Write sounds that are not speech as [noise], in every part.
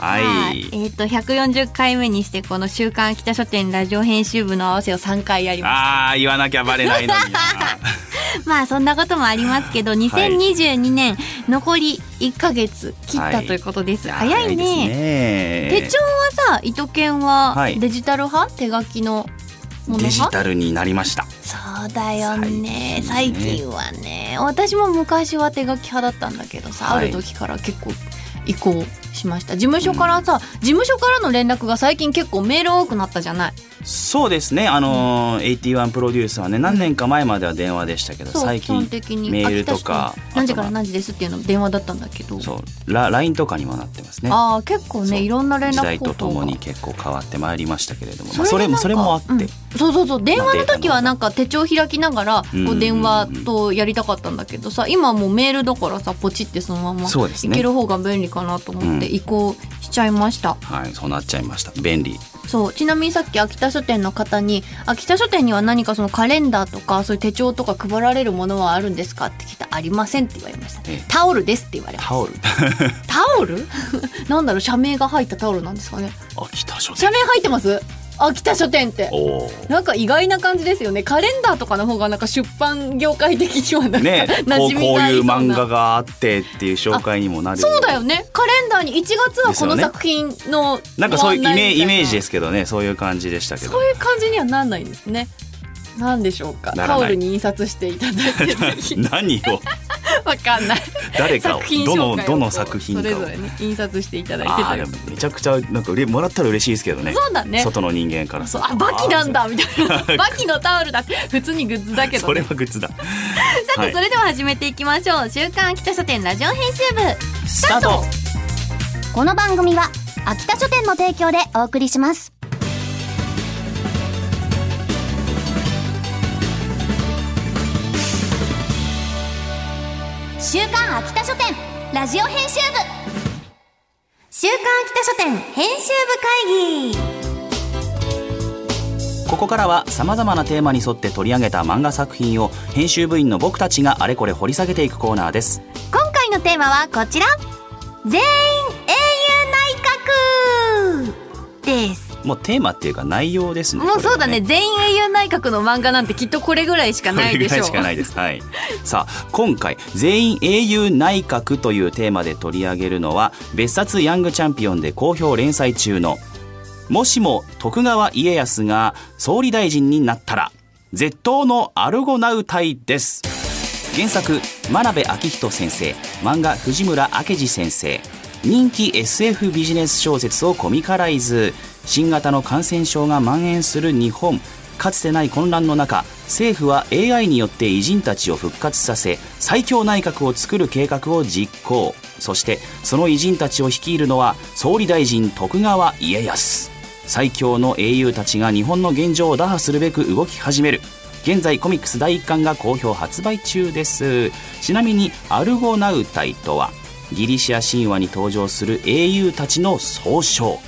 はい。えっ、と140回目にしてこの週刊秋田書店ラジオ編集部の合わせを3回やりまあー言わなきゃバレない [laughs] まあそんなこともありますけど2022年残り1ヶ月切ったということです、早いね。ですね。手帳はさ糸犬ははい。デジタル派、手書きのものデジ派タルになりました。そうだよね。最近はね。私も昔は手書き派だったんだけどさ、はい。ある時から結構移行しました。事務所からさ、事務所からの連絡が最近結構メール多くなったじゃない。そうですねあのー、81プロデュースはね何年か前までは電話でしたけど、最近的に。メールとか何時から何時ですっていうの電話だったんだけど。そうラ LINE とかにもなってますね。ああ結構ねいろんな連絡時代方法が。とともに結構変わってまいりましたけれども。それまあそれもそれもあって、うん。そうそうそう。電話の時はなんか手帳開きながらこうんうんううん。電話とやりたかったんだけどさ今はもうメールだからさポチってそのままそうですね。いける方が便利かなと思ってうん。移行しちゃいました、はいそうなっちゃいました。便利そうちなみにさっき秋田書店の方に秋田書店には何かそのカレンダーとかそういう手帳とか配られるものはあるんですかって聞いたらありませんって言われました。ええ。タオルですって言われましタオル。たタオル？[laughs] なんだろう社名が入ったタオルなんですかね。秋田書店。社名入ってます？秋田書店って。なんか意外な感じですよね。カレンダーとかの方がなんか出版業界的にはなんか、[laughs] ねこ馴うこういう漫画があってっていう紹介にもなるそうだよね。カレンダーに1月はこの作品のなんかそういうイメイメージですけどね。そういう感じでしたけど。そういう感じにはなんないんですね。なんでしょうか。タオルに印刷していただいて [laughs] 何を？わかんない。誰かをどのどの作品かを。それぞれね印刷していただいてあーでもめちゃくちゃなんかもらったら嬉しいですけどね。そうだね。外の人間から。そう。あバキなんだみたいな。バキのタオルだって普通にグッズだけど、それね、はグッズだ。さはい。てそれでは始めていきましょう「週刊秋田書店ラジオ編集部」スタート。この番組は秋田書店の提供でお送りします週刊秋田書店ラジオ編集部。週刊秋田書店編集部会議。ここからはさまざまなテーマに沿って取り上げた漫画作品を編集部員の僕たちがあれこれ掘り下げていくコーナーです。今回のテーマはこちら。全員英雄内閣ですもうテーマっていうか内容ですねもうそうだね。こ全員英雄内閣の漫画なんてきっとこれぐらいしかないでしょう。いしかないです。はい。さあ今回全員英雄内閣というテーマで取り上げるのは別冊ヤングチャンピオンで好評連載中のもしも徳川家康が総理大臣になったら絶倒のアルゴナウ隊です。原作真鍋昭人先生。漫画藤村明治先生。人気 SF ビジネス小説をコミカライズ新型の感染症が蔓延する日本。かつてない混乱の中政府は AI によって偉人たちを復活させ最強内閣を作る計画を実行。そしてその偉人たちを率いるのは総理大臣徳川家康。最強の英雄たちが日本の現状を打破するべく動き始める。現在コミックス第1巻が好評発売中です。ちなみにアルゴナウタイとはギリシア神話に登場する英雄たちの総称。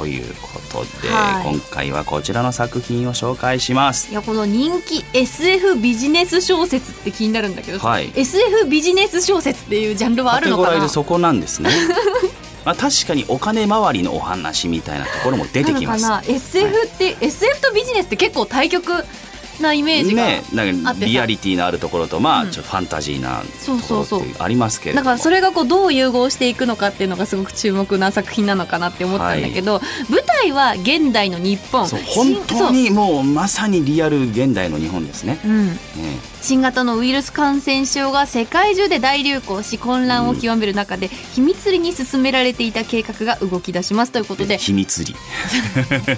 ということで、はい。今回はこちらの作品を紹介します。いやこの人気 SF ビジネス小説って気になるんだけどさ、はい。SF ビジネス小説っていうジャンルはあるのかな？そこなんですね。[laughs] まあ確かにお金回りのお話みたいなところも出てきます。SF って、SF とビジネスって結構対極なイメージが、ね、なんリアリティのあるところとまあうん。ちょっとファンタジーなそうところそうそうってありますけれども。だからそれがこうどう融合していくのかっていうのがすごく注目な作品なのかなって思ったんだけど、舞台は現代の日本。そう本当にもうまさにリアル現代の日本ですね。う。ん。ね新型のウイルス感染症が世界中で大流行し混乱を極める中で秘密裏に進められていた計画が動き出しますということで。秘密裏。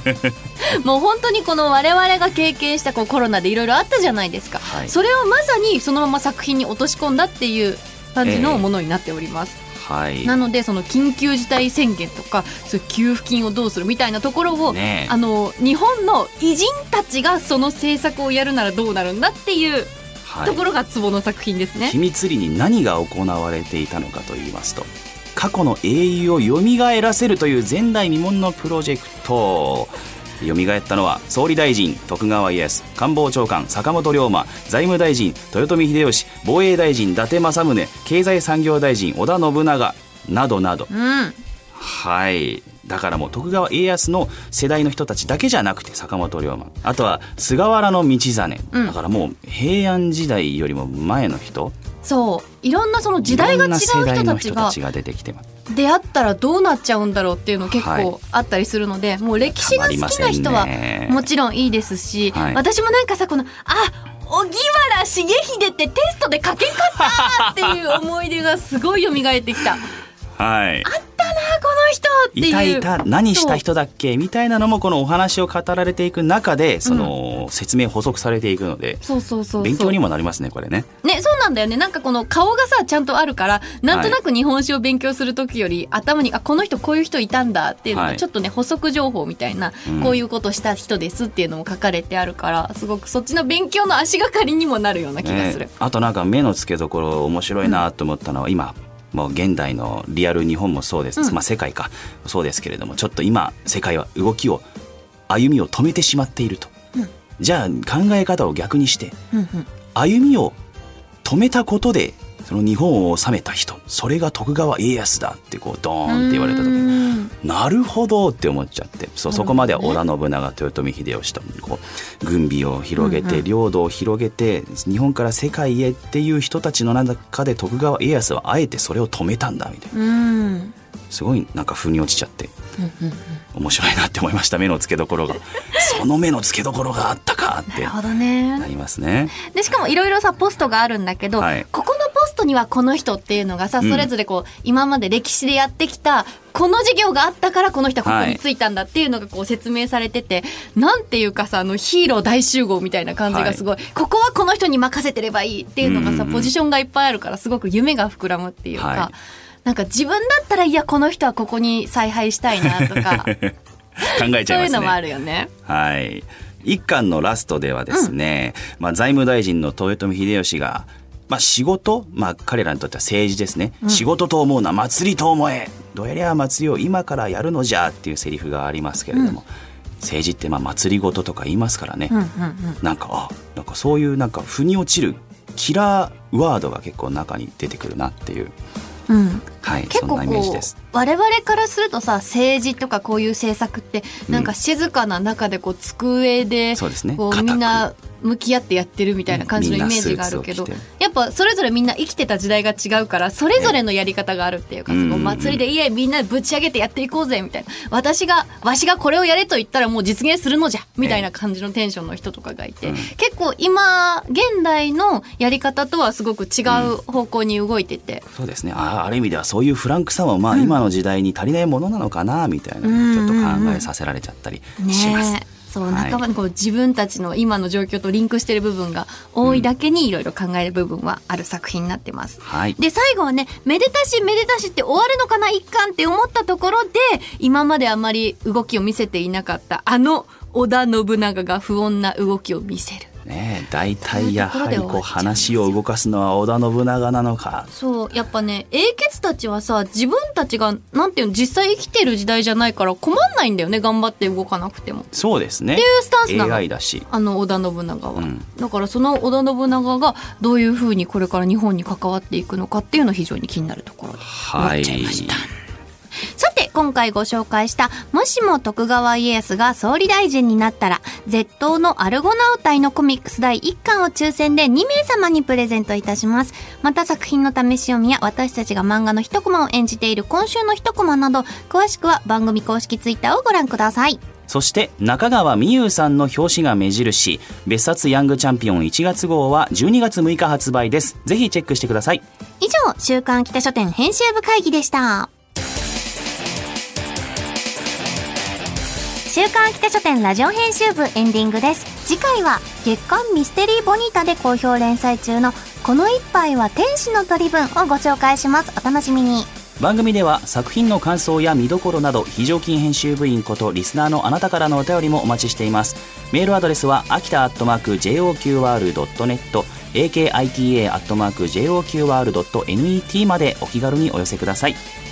[laughs] もう本当にこの我々が経験したこうコロナでいろいろあったじゃないですか、はい。それをまさにそのまま作品に落とし込んだっていう感じええのものになっております、はい。なのでその緊急事態宣言とかそういう給付金をどうするみたいなところを、ねえ。あの日本の偉人たちがその政策をやるならどうなるんだっていうはい。ところがツボの作品ですね。秘密裏に何が行われていたのかと言いますと過去の英雄を蘇らせるという前代未聞のプロジェクト蘇ったのは総理大臣徳川家康官房長官坂本龍馬財務大臣豊臣秀吉防衛大臣伊達政宗経済産業大臣織田信長などなど。うん、はい。だからもう徳川家康の世代の人たちだけじゃなくて坂本龍馬。あとは菅原道真、うん。だからもう平安時代よりも前の人。そう。いろんなその時代が違う人たちが出てきてます出会ったらどうなっちゃうんだろうっていうの結はい。構あったりするので、もう歴史が好きな人はもちろんいいですし、はい。私もなんかさこのあ荻原重秀ってテストで書けんかったっていう思い出がすごい蘇ってきた。[laughs] はい。あこの人いたいた何した人だっけ？みたいなのもこのお話を語られていく中でその説明補足されていくのでそうそうそうそう。勉強にもなりますねこれね。ねそうなんだよね。なんかこの顔がさちゃんとあるからなんとなく日本史を勉強する時より、頭にあこの人こういう人いたんだっていうのはい。がちょっとね補足情報みたいな、うん。こういうことした人ですっていうのも書かれてあるからすごくそっちの勉強の足がかりにもなるような気がする。ね。あとなんか目の付けどころ面白いなと思ったのは今もう現代のリアル日本もそうです、うん。まあ世界か。そうですけれどもちょっと今世界は動きを歩みを止めてしまっていると、うん。じゃあ考え方を逆にしてうんうん。歩みを止めたことでその日本を治めた人それが徳川家康だってこうドーンって言われた時なるほどって思っちゃってそうそこまでは織田信長豊臣秀吉とこう軍備を広げて、領土を広げて日本から世界へっていう人たちの中で徳川家康はあえてそれを止めたんだみたいな。すごいなんか腑に落ちちゃって面白いなって思いました目の付けどころが。その目の付けどころがあったかってなりますね。でしかもいろいろさポストがあるんだけど、はい。ここのポストにはこの人っていうのがさ、うんそれぞれこう今まで歴史でやってきたこの授業があったからこの人はここに着いたんだっていうのがこう説明されてて、なんていうかさあのヒーロー大集合みたいな感じがすごい、ここはこの人に任せてればいいっていうのがさ、うんうんうんポジションがいっぱいあるからすごく夢が膨らむっていうか、はいなんか自分だったらいやこの人はここに采配したいなとか [laughs] 考えちゃいますそういうのもあね。るよね。はい。一巻のラストではですね、まあ財務大臣の豊臣秀吉が、まあ仕事、まあ彼らにとっては政治ですね。仕事と思うな、祭りと思え。どやりゃ祭りを今からやるのじゃっていうセリフがありますけれども、政治ってまあ祭り事とか言いますからね。うんうんうんなんか、あ、なんかそういうなんか腑に落ちるキラーワードが結構中に出てくるなっていう、うんはい、結構こう。我々からするとさ政治とかこういう政策ってなんか静かな中でこう机でそうですね。こうみんな向き合ってやってるみたいな感じのイメージがあるけどやっぱそれぞれみんな生きてた時代が違うからそれぞれのやり方があるっていうかええその祭りでいえみんなぶち上げてやっていこうぜみたいな。私がわしがこれをやれと言ったらもう実現するのじゃみたいな感じのテンションの人とかがいてうん。結構今現代のやり方とはすごく違う方向に動いてて。そうですね。あある意味ではそういうフランクさもまあ今の時代に足りないものなのかなみたいなうんちょっと考えさせられちゃったりします。ねえそうはい仲間にこう自分たちの今の状況とリンクしてる部分が多いだけにいろいろ考える部分はある作品になってます。はい、で最後はねめでたしめでたしって終わるのかな一巻って思ったところで今まであまり動きを見せていなかったあの織田信長が不穏な動きを見せる。ね。え大体やはりこう話を動かすのは織田信長なのか。そうやっぱね英傑たちはさ自分たちがなんていうの実際生きてる時代じゃないから困んないんだよね頑張って動かなくても。そうですね。っていうスタンスなの。AI だし。あの織田信長は、うん。だからその織田信長がどういうふうにこれから日本に関わっていくのかっていうの非常に気になるところで。終わっはいちゃいました、さて今回ご紹介した「もしも徳川家康が総理大臣になったら」絶倒のアルゴナウタイのコミックス第1巻を抽選で2名様にプレゼントいたします。また作品の試し読みや私たちが漫画の一コマを演じている今週の一コマなど詳しくは番組公式ツイッターをご覧ください。そして中川美優さんの表紙が目印別冊ヤングチャンピオン1月号は12月6日発売です。ぜひチェックしてください。以上週刊北書店編集部会議でした週刊北書店ラジオ編集部エンディングです。次回は月刊ミステリーボニータで好評連載中のこの一杯は天使の取り分をご紹介します。お楽しみに。番組では作品の感想や見どころなど非常勤編集部員ことリスナーのあなたからのお便りもお待ちしています。メールアドレスは秋田アットマーク JOQR.net akita アットマーク JOQR.net までお気軽にお寄せください。